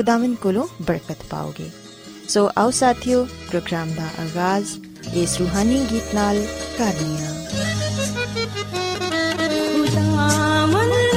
ਖੁਦਾਵੰਦ ਕੋਲੋਂ ਬਰਕਤ ਪਾਓਗੇ ਸੋ ਆਓ ਸਾਥੀਓ ਪ੍ਰੋਗਰਾਮ ਦਾ ਆਗਾਜ਼ ਇਸ ਰੂਹਾਨੀ ਗੀਤ ਨਾਲ ਕਰਨੀਆ जाते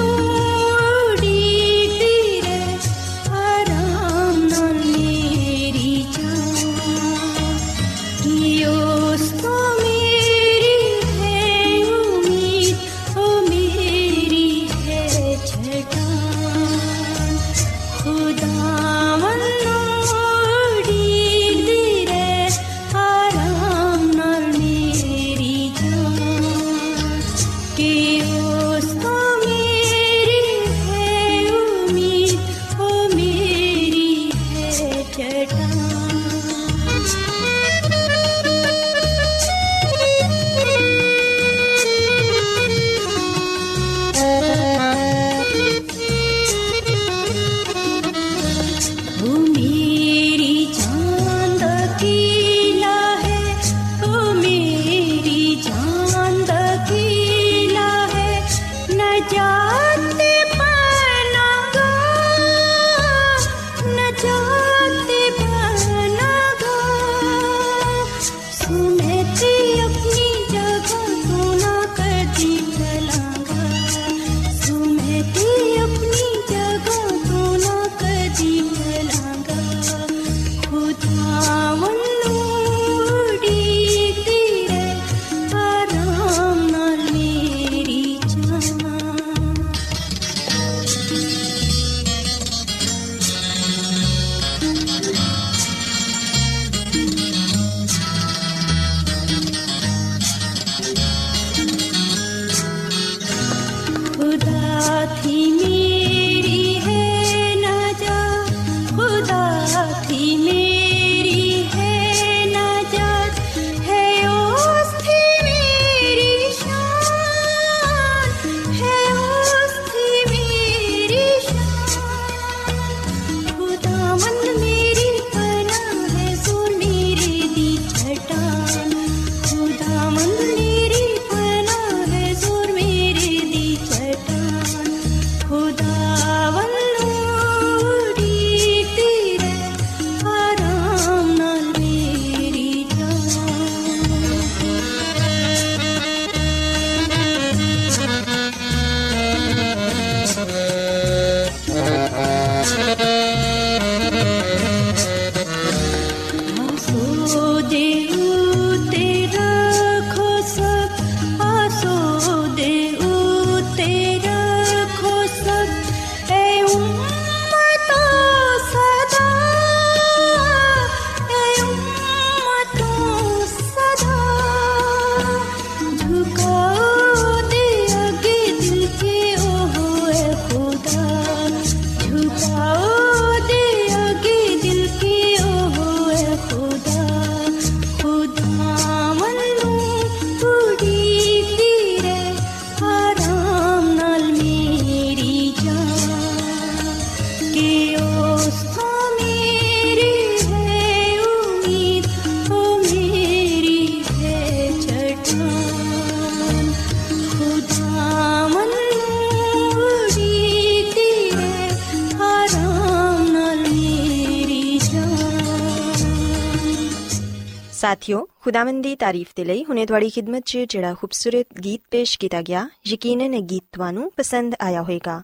ਸਾਥਿਓ ਖੁਦਾਵੰਦ ਦੀ ਤਾਰੀਫ ਦੇ ਲਈ ਹੁਨੇ ਤੁਹਾਡੀ ਖidmat 'ਚ ਜਿਹੜਾ ਖੂਬਸੂਰਤ ਗੀਤ ਪੇਸ਼ ਕੀਤਾ ਗਿਆ ਯਕੀਨਨ ਇਹ ਗੀਤ ਤੁਹਾਨੂੰ ਪਸੰਦ ਆਇਆ ਹੋਵੇਗਾ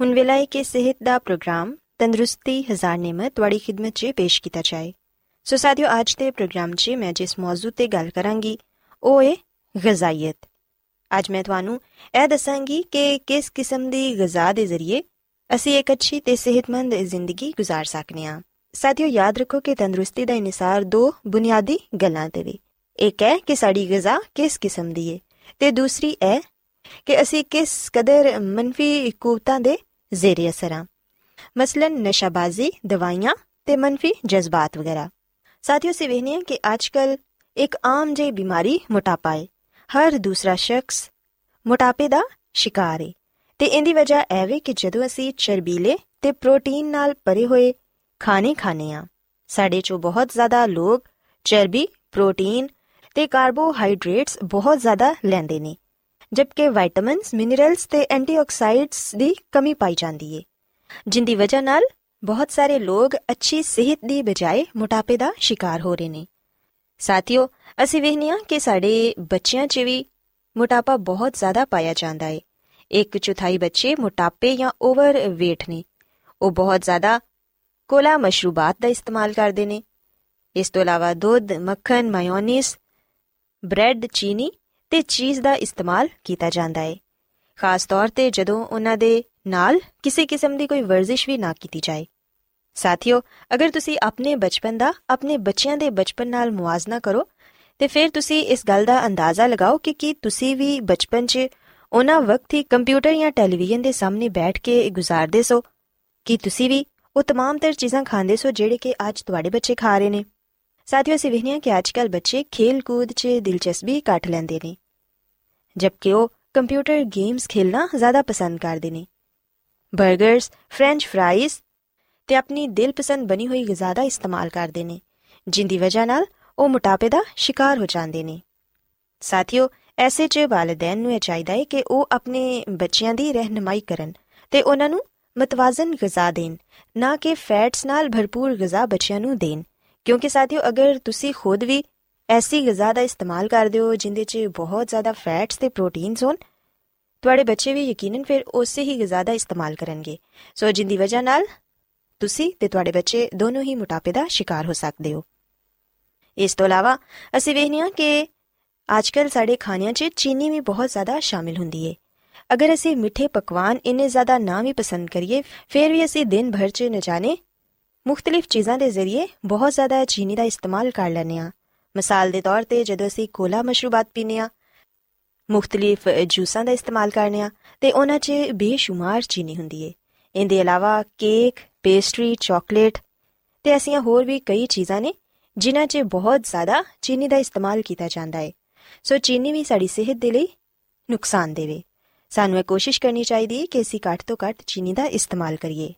ਹੁਣ ਵੇਲਾ ਹੈ ਕਿ ਸਿਹਤ ਦਾ ਪ੍ਰੋਗਰਾਮ ਤੰਦਰੁਸਤੀ ਹਜ਼ਾਰ ਨਿਮਤ ਤੁਹਾਡੀ ਖidmat 'ਚ ਪੇਸ਼ ਕੀਤਾ ਜਾਏ ਸੋ ਸਾਥਿਓ ਅੱਜ ਦੇ ਪ੍ਰੋਗਰਾਮ 'ਚ ਮੈਂ ਜਿਸ ਮੌਜੂ ਤੇ ਗੱਲ ਕਰਾਂਗੀ ਉਹ ਹੈ ਗਜ਼ਾਈਅਤ ਅੱਜ ਮੈਂ ਤੁਹਾਨੂੰ ਇਹ ਦੱਸਾਂਗੀ ਕਿ ਕਿਸ ਕਿਸਮ ਦੀ ਗਜ਼ਾ ਦੇ ਜ਼ਰੀਏ ਅਸੀਂ ਇੱਕ ਅੱਛੀ ਤੇ ਸਿਹਤਮੰਦ ਜ਼ਿੰਦਗੀ گزار ਸਕਨੇ ਆ ਸਾਥੀਓ ਯਾਦ ਰੱਖੋ ਕਿ ਤੰਦਰੁਸਤੀ ਦਾ ਇਨਸਾਰ ਦੋ ਬੁਨਿਆਦੀ ਗੱਲਾਂ ਤੇ ਵੀ। ਇੱਕ ਹੈ ਕਿ ਸਾਡੀ ਗਜ਼ਾ ਕਿਸ ਕਿਸਮ ਦੀ ਹੈ ਤੇ ਦੂਸਰੀ ਹੈ ਕਿ ਅਸੀਂ ਕਿਸ ਕਦਰ ਮੰਫੀ ਕੂਤਾਂ ਦੇ ਜ਼ੇਰੇ ਅਸਰ ਆ। ਮਸਲਨ ਨਸ਼ਾਬਾਜ਼ੀ, ਦਵਾਈਆਂ ਤੇ ਮੰਫੀ ਜਜ਼ਬਾਤ ਵਗੈਰਾ। ਸਾਥੀਓ ਸੇ ਵੇਖਨੇ ਕਿ ਅੱਜਕੱਲ ਇੱਕ ਆਮ ਜਿਹੀ ਬਿਮਾਰੀ ਮੋਟਾਪਾ ਹੈ ਹਰ ਦੂਸਰਾ ਸ਼ਖਸ ਮੋਟਾਪੇ ਦਾ ਸ਼ਿਕਾਰ ਹੈ ਤੇ ਇਹਦੀ ਵਜ੍ਹਾ ਇਹ ਵੇ ਕਿ ਜਦੋਂ ਅਸੀਂ ਚਰਬੀਲੇ ਤੇ ਪ੍ਰੋਟੀਨ ਨਾਲ ਭਰੇ ਹੋਏ ਖਾਣੇ ਖਾਣੇ ਆ ਸਾਡੇ ਚੋਂ ਬਹੁਤ ਜ਼ਿਆਦਾ ਲੋਕ ਚਰਬੀ, ਪ੍ਰੋਟੀਨ ਤੇ ਕਾਰਬੋਹਾਈਡਰੇਟਸ ਬਹੁਤ ਜ਼ਿਆਦਾ ਲੈਂਦੇ ਨੇ, ਜਦਕਿ ਵਿਟਾਮਿਨਸ, ਮਿਨਰਲਸ ਤੇ ਐਂਟੀਆਕਸਾਈਡਸ ਦੀ ਕਮੀ ਪਾਈ ਜਾਂਦੀ ਹੈ ਜਿੰਦੀ ਵਜ੍ਹਾ ਨਾਲ ਬਹੁਤ ਸਾਰੇ ਲੋਕ ਅੱਛੀ ਸਿਹਤ ਦੀ ਬਜਾਏ ਮੋਟਾਪੇ ਦਾ ਸ਼ਿਕਾਰ ਹੋ ਰਹੇ ਨੇ। ਸਾਥੀਓ, ਅਸੀਂ ਵੇਖਨੀਆ ਕਿ ਸਾਡੇ ਬੱਚਿਆਂ 'ਚ ਵੀ ਮੋਟਾਪਾ ਬਹੁਤ ਜ਼ਿਆਦਾ ਪਾਇਆ ਜਾਂਦਾ ਹੈ ਇੱਕ ਚੌਥਾਈ ਬੱਚੇ ਮੋਟਾਪੇ ਜਾਂ ਓਵਰ weight ਨੇ। ਉਹ ਬਹੁਤ ਜ਼ਿਆਦਾ ਕੋਲਾ ਮਸ਼ਰੂਬਾਤ ਦਾ ਇਸਤੇਮਾਲ ਕਰਦੇ ਨੇ। ਇਸ ਤੋਂ ਇਲਾਵਾ ਦੁੱਧ, ਮੱਖਣ, ਮਾਇਓਨੀਜ਼, ਬ੍ਰੈਡ, ਚੀਨੀ ਤੇ ਚੀਜ਼ ਦਾ ਇਸਤੇਮਾਲ ਕੀਤਾ ਜਾਂਦਾ ਹੈ। ਖਾਸ ਤੌਰ ਤੇ ਜਦੋਂ ਉਹਨਾਂ ਦੇ ਨਾਲ ਕਿਸੇ ਕਿਸਮ ਦੀ ਕੋਈ ਵਰਜ਼ਿਸ਼ ਵੀ ਨਾ ਕੀਤੀ ਜਾਏ। ਸਾਥੀਓ, ਅਗਰ ਤੁਸੀਂ ਆਪਣੇ ਬਚਪਨ ਦਾ, ਆਪਣੇ ਬੱਚਿਆਂ ਦੇ ਬਚਪਨ ਨਾਲ ਮੁਆਜ਼ਨਾ ਕਰੋ, ਤੇ ਫਿਰ ਤੁਸੀਂ ਇਸ ਗੱਲ ਦਾ ਅੰਦਾਜ਼ਾ ਲਗਾਓ ਕਿ ਕੀ ਤੁਸੀਂ ਵੀ ਬਚਪਨ 'ਚ ਉਹਨਾਂ ਵਕਤ ਹੀ ਕੰਪਿਊਟਰ ਜਾਂ ਟੈਲੀਵਿਜ਼ਨ ਦੇ ਸਾਹਮਣੇ ਬੈਠ ਕੇ ਗੁਜ਼ਾਰਦੇ ਸੋ। ਕਿ ਤੁਸੀਂ ਵੀ ਉਹ तमाम ਤਰ ਚੀਜ਼ਾਂ ਖਾਂਦੇ ਸੋ ਜਿਹੜੇ ਕਿ ਅੱਜ ਤੁਹਾਡੇ ਬੱਚੇ ਖਾ ਰਹੇ ਨੇ ਸਾਥੀਓ ਅਸੀਂ ਵੇਖਿਆ ਕਿ ਅੱਜਕੱਲ ਬੱਚੇ ਖੇਲ ਕੂਦ 'ਚ ਦਿਲਚਸਪੀ ਘੱਟ ਲੈਂਦੇ ਨੇ ਜਦਕਿ ਉਹ ਕੰਪਿਊਟਰ ਗੇਮਸ ਖੇਲਣਾ ਜ਼ਿਆਦਾ ਪਸੰਦ ਕਰਦੇ ਨੇ 버ਗਰਸ ਫ੍ਰੈਂਚ ਫ੍ਰਾਈਜ਼ ਤੇ ਆਪਣੀ ਦਿਲਪਸੰਦ ਬਣੀ ਹੋਈ ਗਿਜ਼ਾ ਦਾ ਇਸਤੇਮਾਲ ਕਰਦੇ ਨੇ ਜਿੰਦੀ ਵਜ੍ਹਾ ਨਾਲ ਉਹ ਮੋਟਾਪੇ ਦਾ ਸ਼ਿਕਾਰ ਹੋ ਜਾਂਦੇ ਨੇ ਸਾਥੀਓ ਐਸੇ 'ਚ ਵਾਲਿਦੈਨ ਨੂੰ ਇਹ ਚਾਹੀਦਾ ਹੈ ਕਿ ਉਹ ਆਪਣੇ ਬੱਚਿਆਂ ਦੀ ਰਹਿਨਮਾਈ ਕਰਨ ਤੇ ਉਹਨਾਂ ਨੂੰ ਮਤਵਾਜ਼ਨ ਗਿਜ਼ਾ ਦੇਣ ਨਾ ਕਿ ਫੈਟਸ ਨਾਲ ਭਰਪੂਰ ਗਿਜ਼ਾ ਬੱਚਿਆਂ ਨੂੰ ਦੇਣ ਕਿਉਂਕਿ ਸਾਥੀਓ ਅਗਰ ਤੁਸੀਂ ਖੁਦ ਵੀ ਐਸੀ ਗਿਜ਼ਾ ਦਾ ਇਸਤੇਮਾਲ ਕਰਦੇ ਹੋ ਜਿੰਦੇ 'ਚ ਬਹੁਤ ਜ਼ਿਆਦਾ ਫੈਟਸ ਤੇ ਪ੍ਰੋਟੀਨਸ ਹੋਣ ਤੁਹਾਡੇ ਬੱਚੇ ਵੀ ਯਕੀਨਨ ਫਿਰ ਉਸੇ ਹੀ ਗਿਜ਼ਾ ਦਾ ਇਸਤੇਮਾਲ ਕਰਨਗੇ ਸੋ ਜਿੰਦੀ ਵਜ੍ਹਾ ਨਾਲ ਤੁਸੀਂ ਤੇ ਤੁਹਾਡੇ ਬੱਚੇ ਦੋਨੋਂ ਹੀ ਮੋਟਾਪੇ ਦਾ ਸ਼ਿਕਾਰ ਹੋ ਸਕਦੇ ਹੋ ਇਸ ਤੋਂ ਇਲਾਵਾ ਅਸੀਂ ਵੇਖਨੀਆ ਕਿ ਅੱਜਕੱਲ ਸਾਡੇ ਖਾਣਿਆਂ 'ਚ ਚੀਨੀ ਵੀ ਬਹੁਤ ਜ਼ਿਆਦਾ ਸ਼ਾਮਿਲ ਹੁੰਦੀ ਹੈ ਅਗਰ ਅਸੀਂ ਮਿੱਠੇ ਪਕਵਾਨ ਇੰਨੇ ਜ਼ਿਆਦਾ ਨਾ ਵੀ ਪਸੰਦ ਕਰੀਏ, ਫਿਰ ਵੀ ਅਸੀਂ ਦਿਨ ਭਰ 'ਚ ਨ ਜਾਣੇ। ਮੁxtਲਿਫ ਚੀਜ਼ਾਂ ਦੇ ਜ਼ਰੀਏ ਬਹੁਤ ਜ਼ਿਆਦਾ ਚੀਨੀ ਦਾ ਇਸਤੇਮਾਲ ਕਰ ਲੈਨੇ ਆ ਮਿਸਾਲ ਦੇ ਤੌਰ ਤੇ ਜਦੋਂ ਅਸੀਂ ਕੋਲਾ ਮਸ਼ਰੂਬਾਤ ਪੀਨੇ ਆ ਮੁxtਲਿਫ ਜੂਸਾਂ ਦਾ ਇਸਤੇਮਾਲ ਕਰਨੇ ਆ ਤੇ ਉਹਨਾਂ 'ਚ ਬੇਸ਼ੁਮਾਰ ਚੀਨੀ ਹੁੰਦੀ ਏ। ਇਹਦੇ ਇਲਾਵਾ ਕੇਕ, ਪੇਸਟਰੀ, ਚਾਕਲੇਟ ਤੇ ਐਸੀਆਂ ਹੋਰ ਵੀ ਕਈ ਚੀਜ਼ਾਂ ਨੇ ਜਿਨ੍ਹਾਂ 'ਚ ਬਹੁਤ ਜ਼ਿਆਦਾ ਚੀਨੀ ਦਾ ਇਸਤੇਮਾਲ ਕੀਤਾ ਜਾਂਦਾ ਹੈ ਸੋ ਚੀਨੀ ਵੀ ਸਾਡੀ ਸਿਹਤ ਦੇ ਲਈ ਨੁਕਸਾਨ ਦੇਵੇ। ਸਾਨੂੰ ਇਹ ਕੋਸ਼ਿਸ਼ ਕਰਨੀ ਚਾਹੀਦੀ ਹੈ ਕਿ ਅਸੀਂ ਘੱਟ ਤੋਂ ਘੱਟ ਚੀਨੀ ਦਾ ਇਸਤੇਮਾਲ ਕਰੀਏ।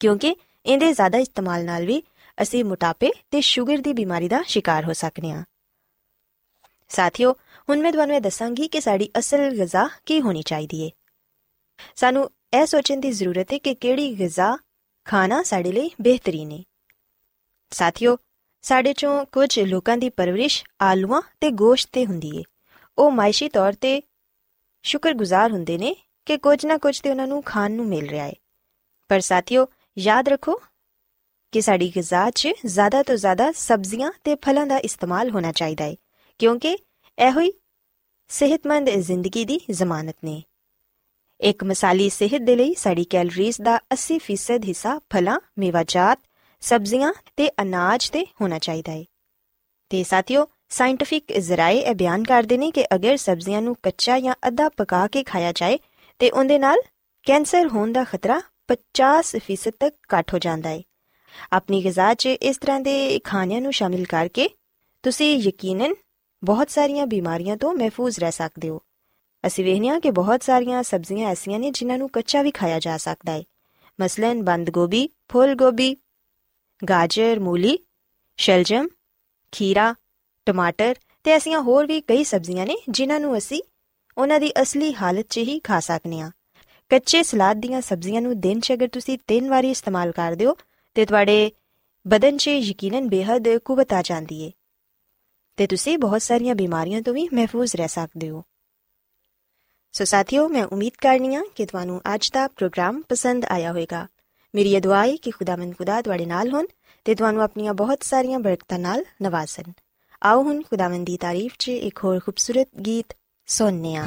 ਕਿਉਂਕਿ ਇਹਦੇ ਜ਼ਿਆਦਾ ਇਸਤੇਮਾਲ ਨਾਲ ਵੀ ਅਸੀਂ ਮੋਟਾਪੇ ਤੇ ਸ਼ੂਗਰ ਦੀ ਬਿਮਾਰੀ ਦਾ ਸ਼ਿਕਾਰ ਹੋ ਸਕਨੇ ਆ ਸਾਥੀਓ, ਹੁਣ ਮੈਂ ਤੁਹਾਨੂੰ ਇਹ ਦੱਸਾਂਗੀ ਕਿ ਸਾਡੀ ਅਸਲ ਗਿਜ਼ਾ ਕੀ ਹੋਣੀ ਚਾਹੀਦੀ ਹੈ। ਸਾਨੂੰ ਇਹ ਸੋਚਣ ਦੀ ਜ਼ਰੂਰਤ ਹੈ ਕਿ ਕਿਹੜੀ ਗਿਜ਼ਾ ਖਾਣਾ ਸਾਡੇ ਲਈ ਬਿਹਤਰੀਨ ਹੈ। ਸਾਥੀਓ, ਸਾਡੇ ਚੋਂ ਕੁਝ ਲੋਕਾਂ ਦੀ ਪਰਵਰਿਸ਼ ਆਲੂਆਂ ਤੇ ਗੋਸ਼ਤ ਤੇ ਹੁੰਦੀ ਏ ਉਹ ਮਾਇਸ਼ੀ ਤੌਰ ਤੇ ਸ਼ੁਕਰਗੁਜ਼ਾਰ ਹੁੰਦੇ ਨੇ ਕਿ ਕੁਝ ਨਾ ਕੁਝ ਤੇ ਉਹਨਾਂ ਨੂੰ ਖਾਣ ਨੂੰ ਮਿਲ ਰਿਹਾ ਹੈ ਪਰ ਸਾਥੀਓ, ਯਾਦ ਰੱਖੋ ਕਿ ਸਾਡੀ ਗਿਜ਼ਾ 'ਚ ਜ਼ਿਆਦਾ ਤੋਂ ਜ਼ਿਆਦਾ ਸਬਜ਼ੀਆਂ ਤੇ ਫਲਾਂ ਦਾ ਇਸਤੇਮਾਲ ਹੋਣਾ ਚਾਹੀਦਾ ਹੈ ਕਿਉਂਕਿ ਇਹੋ ਹੀ ਸਿਹਤਮੰਦ ਜ਼ਿੰਦਗੀ ਦੀ ਜ਼ਮਾਨਤ ਨੇ। ਇੱਕ ਮਸਾਲੀ ਸਿਹਤ ਦੇ ਲਈ ਸਾਡੀ ਕੈਲਰੀਜ਼ ਦਾ 80% ਹਿੱਸਾ ਫਲਾਂ ਮੇਵਾਜਾਤ ਸਬਜ਼ੀਆਂ ਤੇ ਅਨਾਜ ਤੇ ਹੋਣਾ ਚਾਹੀਦਾ ਹੈ ਤੇ ਸਾਥੀਓ ਸਾਇੰਟਿਫਿਕ ਜ਼ਰਾਏ ਇਹ ਬਿਆਨ ਕਰਦੇ ਨੇ ਕਿ ਅਗਰ ਸਬਜ਼ੀਆਂ ਨੂੰ ਕੱਚਾ ਜਾਂ ਅੱਧਾ ਪਕਾ ਕੇ ਖਾਇਆ ਜਾਏ, ਤੇ ਉਹਦੇ ਨਾਲ ਕੈਂਸਰ ਹੋਣ ਦਾ ਖਤਰਾ 50% ਤੱਕ ਘਟ ਹੋ ਜਾਂਦਾ ਹੈ ਆਪਣੀ ਗਿਜ਼ਾ 'ਚ ਇਸ ਤਰ੍ਹਾਂ ਦੇ ਖਾਣਿਆਂ ਨੂੰ ਸ਼ਾਮਿਲ ਕਰਕੇ ਤੁਸੀਂ ਯਕੀਨਨ ਬਹੁਤ ਸਾਰੀਆਂ ਬਿਮਾਰੀਆਂ ਤੋਂ ਮਹਿਫੂਜ਼ ਰਹਿ ਸਕਦੇ ਹੋ। ਅਸੀਂ ਵੇਖਿਆ ਕਿ ਬਹੁਤ ਸਾਰੀਆਂ ਸਬਜ਼ੀਆਂ ਐਸੀਆਂ ਨੇ ਜਿਨ੍ਹਾਂ ਨੂੰ ਕੱਚਾ ਵੀ ਖਾਇਆ ਜਾ ਸਕਦਾ ਹੈ ਮਸਲਨ ਬੰਦ ਗੋਭੀ, ਫੁੱਲ ਗੋਭੀ, ਗਾਜਰ, ਮੂਲੀ, ਸ਼ਲਜਮ, ਖੀਰਾ ਟਮਾਟਰ ਤੇ ਐਸੀਆਂ ਹੋਰ ਵੀ ਕਈ ਸਬਜ਼ੀਆਂ ਨੇ ਜਿਨ੍ਹਾਂ ਨੂੰ ਅਸੀਂ ਉਹਨਾਂ ਦੀ ਅਸਲੀ ਹਾਲਤ 'ਚ ਹੀ ਖਾ ਸਕਨੇ ਆ ਕੱਚੇ ਸਲਾਦ ਦੀਆਂ ਸਬਜ਼ੀਆਂ ਨੂੰ ਦਿਨ 'ਚ ਅਗਰ ਤੁਸੀਂ ਤਿੰਨ ਵਾਰੀ ਇਸਤੇਮਾਲ ਕਰਦੇ ਹੋ ਤੇ ਤੁਹਾਡੇ ਬਦਨ 'ਚ ਯਕੀਨਨ ਬੇਹੱਦ ਕੁਵਤ ਆ ਜਾਂਦੀ ਏ। ਤੇ ਤੁਸੀਂ ਬਹੁਤ ਸਾਰੀਆਂ ਬਿਮਾਰੀਆਂ ਤੋਂ ਵੀ ਮਹਿਫੂਜ਼ ਰਹਿ ਸਕਦੇ ਹੋ। ਸੋ ਸਾਥੀਓ, ਮੈਂ ਉਮੀਦ ਕਰਨੀ ਆ ਕਿ ਤੁਹਾਨੂੰ ਅੱਜ ਦਾ ਪ੍ਰੋਗਰਾਮ ਪਸੰਦ ਆਇਆ ਹੋਵੇਗਾ। ਮੇਰੀ ਇਹ ਦੁਆ ਹੈ ਕਿ ਖੁਦਾਵੰਦ ਖੁਦਾ ਤੁਹਾਡੇ ਨਾਲ ਹੋਣ ਤੇ ਤੁਹਾਨੂੰ ਆਪਣੀਆਂ ਬਹੁਤ ਸਾਰੀਆਂ ਬਰਕਤਾਂ ਨਾਲ ਨਵਾਜ਼ਣ। ਆਓ ਹੁਣ ਖੁਦਾਵੰਦ ਦੀ ਤਾਰੀਫ 'ਚ ਇੱਕ ਹੋਰ ਖੂਬਸੂਰਤ ਗੀਤ ਸੁਣਨੇ ਆ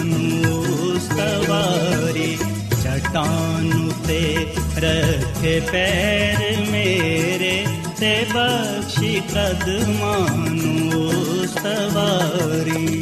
ਸਵਾਰੀ ਚਟਾਨ ਤੇ ਰੱਖੇ ਪੈਰ ਮੇਰੇ ਤੇ ਬਖਸ਼ੀ ਕਦਮਾਂ ਨੂੰ ਸਵਾਰੀ।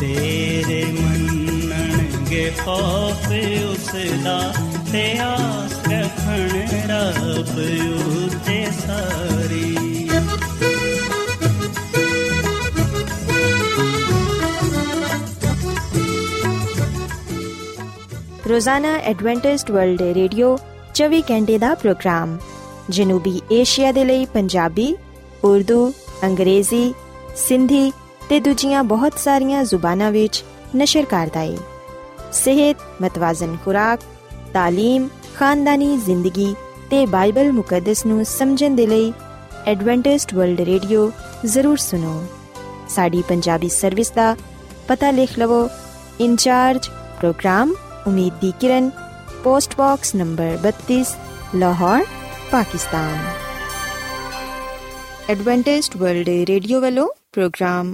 ਬਤੇਰੇ ਮੰਨਣਗੇ ਖੌਫ ਉਸ ਦਾ ਤੇ ਆਸ ਰੱਖਣ ਰੱਬ ਉਤੇ ਸਾਰੀ। ਰੋਜ਼ਾਨਾ ਐਡਵੈਂਟਿਸਟ ਵਰਲਡ ਰੇਡੀਓ 24 ਘੰਟੇ ਦਾ ਪ੍ਰੋਗਰਾਮ, ਜਨੂਬੀ ਏਸ਼ੀਆ ਦੇ ਲਈ ਪੰਜਾਬੀ, ਉਰਦੂ, ਅੰਗਰੇਜ਼ੀ, ਸਿੰਧੀ ਤੇ ਦੂਜੀਆਂ ਬਹੁਤ ਸਾਰੀਆਂ ਜ਼ੁਬਾਨਾਂ ਵਿੱਚ ਨਸ਼ਰ ਕਰਦਾ ਹੈ ਸਿਹਤ ਮਤਵਾਜ਼ਨ ਖੁਰਾਕ تعلیم ਖਾਨਦਾਨੀ ਜ਼ਿੰਦਗੀ ਤੇ ਬਾਈਬਲ ਮੁਕੱਦਸ ਨੂੰ ਸਮਝਣ ਦੇ ਲਈ ਐਡਵੈਂਟਿਸਟ ਵਰਲਡ ਰੇਡੀਓ ਜ਼ਰੂਰ ਸੁਨੋ ਸਾਡੀ ਪੰਜਾਬੀ ਸਰਵਿਸ ਦਾ ਪਤਾ ਲਿਖ ਲਵੋ ਇੰਚਾਰਜ ਪ੍ਰੋਗਰਾਮ ਉਮੀਦ ਦੀ ਕਿਰਨ post box number 32 Lahore Pakistan Adventist World Radio ਵੱਲੋਂ ਪ੍ਰੋਗਰਾਮ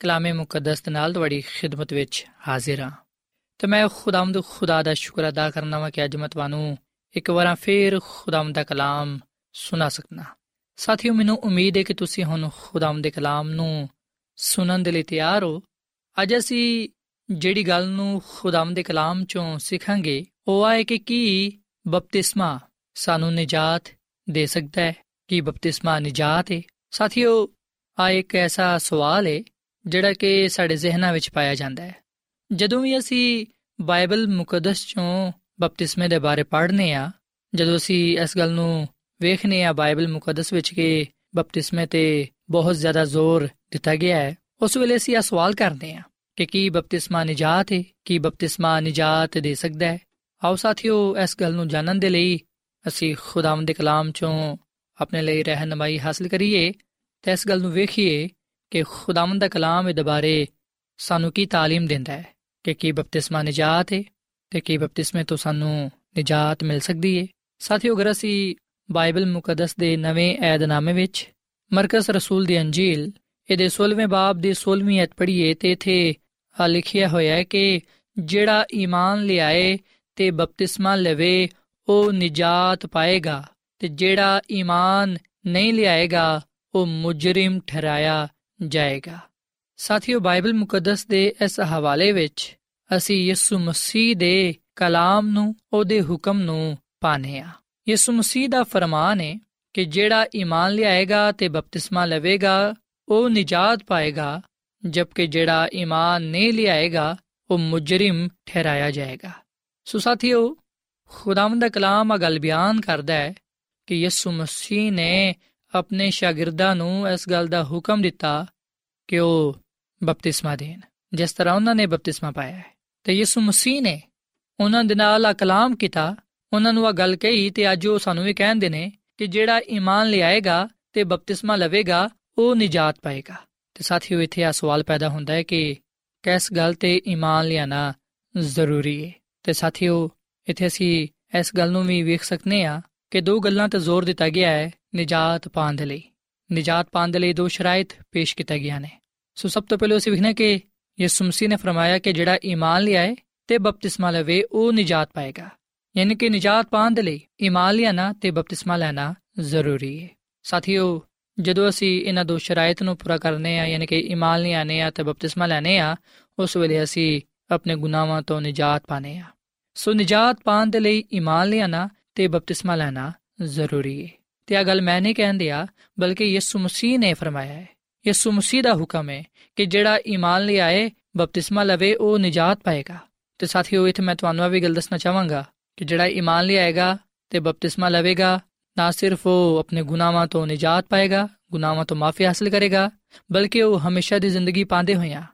ਕਲਾਮੇ ਮੁਕੱਦਸ ਦੇ ਨਾਲ ਤੁਹਾਡੀ ਖਿਦਮਤ ਵਿੱਚ ਹਾਜ਼ਰ ਹਾਂ। ਤੇ ਮੈਂ ਖੁਦਾਵੰਦ ਖੁਦਾ ਦਾ ਸ਼ੁਕਰ ਅਦਾ ਕਰਨਾ ਵਾਂ ਕਿ ਅੱਜ ਮੈਂ ਤੁਹਾਨੂੰ ਇੱਕ ਵਾਰ ਫੇਰ ਖੁਦਾਵੰਦ ਦਾ ਕਲਾਮ ਸੁਣਾ ਸਕਣਾ ਸਾਥੀਓ, ਮੈਨੂੰ ਉਮੀਦ ਹੈ ਕਿ ਤੁਸੀਂ ਹੁਣ ਖੁਦਾਵੰਦ ਦੇ ਕਲਾਮ ਨੂੰ ਸੁਣਨ ਦੇ ਲਈ ਤਿਆਰ ਹੋ। ਅੱਜ ਅਸੀਂ ਜਿਹੜੀ ਗੱਲ ਨੂੰ ਖੁਦਾਵੰਦ ਦੇ ਕਲਾਮ ਚੋਂ ਸਿੱਖਾਂਗੇ, ਉਹ ਆਏ ਕਿ ਕੀ ਬਪਤਿਸਮਾ ਸਾਨੂੰ ਨਿਜਾਤ ਦੇ ਸਕਦਾ ਹੈ? ਕੀ ਬਪਤਿਸਮਾ ਨਿਜਾਤ ਹੈ? ਸਾਥੀਓ, ਆ ਇੱਕ ਐਸਾ ਸਵਾਲ ਹੈ ਜਿਹੜਾ ਕਿ ਸਾਡੇ ਜ਼ਿਹਨਾਂ ਵਿੱਚ ਪਾਇਆ ਜਾਂਦਾ ਹੈ। ਜਦੋਂ ਵੀ ਅਸੀਂ ਬਾਈਬਲ ਮੁਕੱਦਸ ਚੋਂ ਬਪਤਿਸਮੇ ਦੇ ਬਾਰੇ ਪੜ੍ਹਨੇ ਆ, ਜਦੋਂ ਅਸੀਂ ਇਸ ਗੱਲ ਨੂੰ ਵੇਖਨੇ ਆ ਬਾਈਬਲ ਮੁਕੱਦਸ ਵਿੱਚ ਕਿ ਬਪਤਿਸਮੇ ਤੇ ਬਹੁਤ ਜ਼ਿਆਦਾ ਜ਼ੋਰ ਦਿੱਤਾ ਗਿਆ ਹੈ, ਉਸ ਵੇਲੇ ਅਸੀਂ ਇਹ ਸਵਾਲ ਕਰਦੇ ਆ ਕਿ ਕੀ ਬਪਤਿਸਮਾ ਨਿਜਾਤ ਹੈ ਕੀ ਬਪਤਿਸਮਾ ਨਿਜਾਤ ਦੇ ਸਕਦਾ ਹੈ? ਆਓ ਸਾਥੀਓ, ਇਸ ਗੱਲ ਨੂੰ ਜਾਣਨ ਦੇ ਲਈ ਅਸੀਂ ਖੁਦਾਵੰਦ ਦੇ ਕਲਾਮ ਚੋਂ ਆਪਣੇ ਲਈ ਰਹਿਨਮਾਈ ਹਾਸਲ ਕਰੀਏ ਤੇ ਇਸ ਗੱਲ ਨੂੰ ਵੇਖੀਏ ਕਿ ਖੁਦਾਵੰਦ ਦਾ ਕਲਾਮ ਇਹ ਬਾਰੇ ਸਾਨੂੰ ਕੀ ਤਾਲੀਮ ਦਿੰਦਾ ਹੈ? ਕਿ ਕੀ ਬਪਤਿਸਮਾ ਨਜਾਤ ਹੈ ਤੇ ਕੀ ਬਪਤਿਸਮੇ ਤੋਂ ਸਾਨੂੰ ਨਜਾਤ ਮਿਲ ਸਕਦੀ ਹੈ ਸਾਥੀਓ, ਅਗਰ ਅਸੀਂ ਬਾਈਬਲ ਮੁਕੱਦਸ ਦੇ ਨਵੇਂ ਏਧਨਾਮੇ ਵਿੱਚ ਮਰਕਸ ਰਸੂਲ ਦੀ ਅੰਜੀਲ ਇਹਦੇ 16ਵੇਂ ਬਾਬ ਦੀ 16ਵੀਂ ਅਧ ਪੜ੍ਹੀਏ ਤੇ ਇਥੇ ਆ ਲਿਖਿਆ ਹੋਇਆ ਹੈ ਕਿ ਜਿਹੜਾ ਈਮਾਨ ਲਿਆਏ ਤੇ ਬਪਤਿਸਮਾ ਲਵੇ, ਉਹ ਨਜਾਤ ਪਾਏਗਾ ਤੇ ਜਿਹੜਾ ਈਮਾਨ ਨਹੀਂ ਲਿਆਏਗਾ, ਉਹ ਮੁਜਰਮ ਠਹਿਰਾਇਆ ਜਾਏਗਾ। ਸਾਥੀਓ, ਬਾਈਬਲ ਮੁਕੱਦਸ ਦੇ ਇਸ ਹਵਾਲੇ ਵਿੱਚ ਅਸੀਂ ਯਿਸੂ ਮਸੀਹ ਦੇ ਕਲਾਮ ਨੂੰ, ਉਹਦੇ ਹੁਕਮ ਨੂੰ ਪਾਣੇ ਆ ਯਿਸੂ ਮਸੀਹ ਦਾ ਫਰਮਾਨ ਹੈ ਕਿ ਜਿਹੜਾ ਈਮਾਨ ਲਿਆਏਗਾ ਤੇ ਬਪਤਿਸਮਾ ਲਵੇਗਾ, ਉਹ ਨਜਾਤ ਪਾਏਗਾ, ਜਦਕਿ ਜਿਹੜਾ ਈਮਾਨ ਨਹੀਂ ਲਿਆਏਗਾ, ਉਹ ਮੁਜਰਮ ਠਹਿਰਾਇਆ ਜਾਏਗਾ। ਸੋ ਸਾਥੀਓ, ਖੁਦਾਵੰਦ ਦਾ ਕਲਾਮ ਆ ਗੱਲ ਬਿਆਨ ਕਰਦਾ ਹੈ ਕਿ ਯਿਸੂ ਮਸੀਹ ਨੇ ਆਪਣੇ ਸ਼ਾਗਿਰਦਾਂ ਨੂੰ ਇਸ ਗੱਲ ਦਾ ਹੁਕਮ ਦਿੱਤਾ ਕਿ ਉਹ ਬਪਤਿਸਮਾ ਦੇਣ, ਜਿਸ ਤਰ੍ਹਾਂ ਉਹਨਾਂ ਨੇ ਬਪਤਿਸਮਾ ਪਾਇਆ ਹੈ। ਤੇ ਯਿਸੂ ਮਸੀਹ ਨੇ ਉਹਨਾਂ ਦੇ ਨਾਲ ਆ ਕਲਾਮ ਕੀਤਾ, ਉਹਨਾਂ ਨੂੰ ਆ ਗੱਲ ਕਹੀ ਤੇ ਅੱਜ ਉਹ ਸਾਨੂੰ ਵੀ ਕਹਿੰਦੇ ਨੇ ਕਿ ਜਿਹੜਾ ਈਮਾਨ ਲਿਆਏਗਾ ਤੇ ਬਪਤਿਸਮਾ ਲਵੇਗਾ, ਉਹ ਨਜਾਤ ਪਾਏਗਾ। ਤੇ ਸਾਥੀਓ, ਇੱਥੇ ਆ ਸਵਾਲ ਪੈਦਾ ਹੁੰਦਾ ਹੈ ਕਿ ਕਿਸ ਗੱਲ ਤੇ ਈਮਾਨ ਲਿਆਣਾ ਜ਼ਰੂਰੀ ਹੈ? ਤੇ ਸਾਥੀਓ, ਇੱਥੇ ਅਸੀਂ ਇਸ ਗੱਲ ਨੂੰ ਵੀ ਵੇਖ ਸਕਨੇ ਆ ਕਿ ਦੋ ਗੱਲਾਂ ਤੇ ਜ਼ੋਰ ਦਿੱਤਾ ਗਿਆ ਹੈ, ਨਜਾਤ ਪਾਉਣ ਦੇ ਲਈ। ਨਜਾਤ ਪਾਉਣ ਦੇ ਲਈ ਦੋ ਸ਼ਰਾਇਤ ਪੇਸ਼ ਕੀਤੀਆਂ ਗਈਆਂ ਨੇ। ਸੋ ਸਭ ਤੋਂ ਪਹਿਲਾਂ ਅਸੀਂ ਵਿਖਣਾ ਕਿ ਯਿਸੂ ਮਸੀਹ ਨੇ ਫਰਮਾਇਆ ਕਿ ਜਿਹੜਾ ਈਮਾਨ ਲਿਆਏ ਤੇ ਬਪਤਿਸਮਾ ਲਵੇ, ਉਹ ਨਜਾਤ ਪਾਏਗਾ। ਯਾਨੀ ਕਿ ਨਜਾਤ ਪਾਉਣ ਦੇ ਲਈ ਈਮਾਨ ਲਿਆਣਾ ਤੇ ਬਪਤਿਸਮਾ ਲੈਣਾ ਜ਼ਰੂਰੀ ਹੈ। ਸਾਥੀਓ, ਜਦੋਂ ਅਸੀਂ ਇਹਨਾਂ ਦੋ ਸ਼ਰਾਇਤ ਨੂੰ ਪੂਰਾ ਕਰਨੇ ਆ, ਯਾਨੀ ਕਿ ਈਮਾਨ ਲਿਆਣੇ ਆ ਤੇ ਬਪਤਿਸਮਾ ਲੈਣੇ ਆ, ਉਸ ਵੇਲੇ ਅਸੀਂ ਆਪਣੇ ਗੁਨਾਹਾਂ ਤੋਂ ਨਜਾਤ ਪਾਣੇ ਆ। ਸੋ ਨਜਾਤ ਪਾਉਣ ਦੇ ਲਈ ਈਮਾਨ ਲਿਆਣਾ ਤੇ ਬਪਤਿਸਮਾ ਲੈਣਾ ਜ਼ਰੂਰੀ ਹੈ। ਤੇ ਆ ਗੱਲ ਮੈਂ ਨਹੀਂ ਕਹਿੰਦੀ ਆ ਬਲਕਿ ਯਿਸੂ ਮਸੀਹ ਨੇ ਫਰਮਾਇਆ ਹੈ। ਯਿਸੂ ਮਸੀਹ ਦਾ ਹੁਕਮ ਹੈ ਕਿ ਜਿਹੜਾ ਈਮਾਨ ਲਿਆਏ ਬਪਤਿਸਮਾ ਲਵੇ, ਉਹ ਨਜਾਤ ਪਾਏਗਾ। ਤੇ ਸਾਥੀਓ, ਇਥੇ ਮੈਂ ਤੁਹਾਨੂੰ ਵੀ ਗੱਲ ਦੱਸਣਾ ਚਾਹਾਂਗਾ ਕਿ ਜਿਹੜਾ ਈਮਾਨ ਲਿਆਏਗਾ ਤੇ ਬਪਤਿਸਮਾ ਲਵੇਗਾ, ਨਾ ਸਿਰਫ ਉਹ ਆਪਣੇ ਗੁਨਾਹਾਂ ਤੋਂ ਨਜਾਤ ਪਾਏਗਾ, ਗੁਨਾਹਾਂ ਤੋਂ ਮਾਫੀ ਹਾਸਲ ਕਰੇਗਾ, ਬਲਕਿ ਉਹ ਹਮੇਸ਼ਾ ਦੀ ਜ਼ਿੰਦਗੀ ਪਾਉਂਦੇ ਹੋਇਆ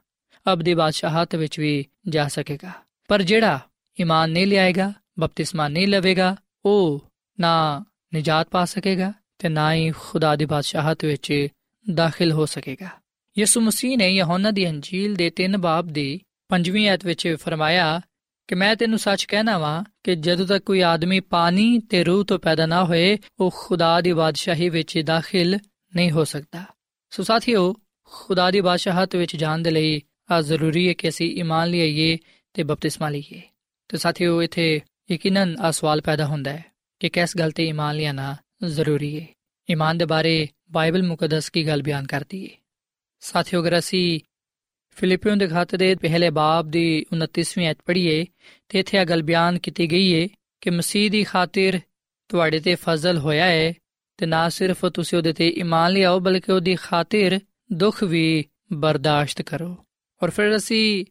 ਅਬਦੀ ਬਾਦਸ਼ਾਹਤ ਵਿੱਚ ਵੀ ਜਾ ਸਕੇਗਾ। ਪਰ ਜਿਹੜਾ ਈਮਾਨ ਨਹੀਂ ਲਿਆਏਗਾ, ਬਪਤਿਸਮਾ ਨਹੀਂ ਲਵੇਗਾ ਉਹ ਨਾ ਨਜਾਤ ਪਾ ਸਕੇਗਾ ਤੇ ਨਾ ਹੀ ਖੁਦਾ ਦੀ ਬਾਦਸ਼ਾਹਤ ਵਿੱਚ ਦਾਖਲ ਹੋ ਸਕੇਗਾ। ਯਿਸੂ ਮਸੀਹ ਨੇ ਯਹੋਨਾ ਦੀ ਅੰਜੀਲ ਦੇ 3 ਬਾਬ ਦੀ 5ਵੀਂ ਆਇਤ ਵਿੱਚ ਫਰਮਾਇਆ ਕਿ ਮੈਂ ਤੈਨੂੰ ਸੱਚ ਕਹਿਣਾ ਵਾਂ ਕਿ ਜਦੋਂ ਤੱਕ ਕੋਈ ਆਦਮੀ ਪਾਣੀ ਤੇ ਰੂਹ ਤੋਂ ਪੈਦਾ ਨਾ ਹੋਏ, ਉਹ ਖੁਦਾ ਦੀ ਬਾਦਸ਼ਾਹੀ ਵਿੱਚ ਦਾਖਲ ਨਹੀਂ ਹੋ ਸਕਦਾ। ਸੋ ਸਾਥੀਓ, ਖੁਦਾ ਦੀ ਬਾਦਸ਼ਾਹਤ ਵਿੱਚ ਜਾਣ ਦੇ ਲਈ ਆ ਜ਼ਰੂਰੀ ਹੈ ਕਿ ਅਸੀਂ ਈਮਾਨ ਲਈਏ ਤੇ ਬਪਤਿਸਮਾ ਲਈਏ। ਤੇ ਸਾਥੀਓ, ਇਥੇ ਯਕੀਨਨ ਆ ਸਵਾਲ ਪੈਦਾ ਹੁੰਦਾ ਹੈ ਕਿ ਕਿਸ ਗੱਲ ਤੇ ਈਮਾਨ ਲਿਆਣਾ ਜ਼ਰੂਰੀ ਹੈ ਈਮਾਨ ਦੇ ਬਾਰੇ ਬਾਈਬਲ ਮੁਕੱਦਸ ਕੀ ਗੱਲ ਬਿਆਨ ਕਰਦੀ ਹੈ ਸਾਥੀਓ, ਅਗਰ ਅਸੀਂ ਫਿਲੀਪੀਓ ਦੇ ਖਾਤੇ ਦੇ ਪਹਿਲੇ ਬਾਬ ਦੀ 29ਵੀਂ ਅਧ ਪੜ੍ਹੀਏ, ਤੇ ਇੱਥੇ ਇਹ ਗੱਲ ਬਿਆਨ ਕੀਤੀ ਗਈ ਹੈ ਕਿ ਮਸੀਹ ਦੀ ਖਾਤਰ ਤੁਹਾਡੇ ਤੇ ਫਜ਼ਲ ਹੋਇਆ ਹੈ ਤੇ ਨਾ ਸਿਰਫ ਤੁਸੀਂ ਉਹਦੇ ਤੇ ਈਮਾਨ ਲਿਆਓ, ਬਲਕਿ ਉਹਦੀ ਖਾਤਰ ਦੁੱਖ ਵੀ ਬਰਦਾਸ਼ਤ ਕਰੋ। ਔਰ ਫਿਰ ਅਸੀਂ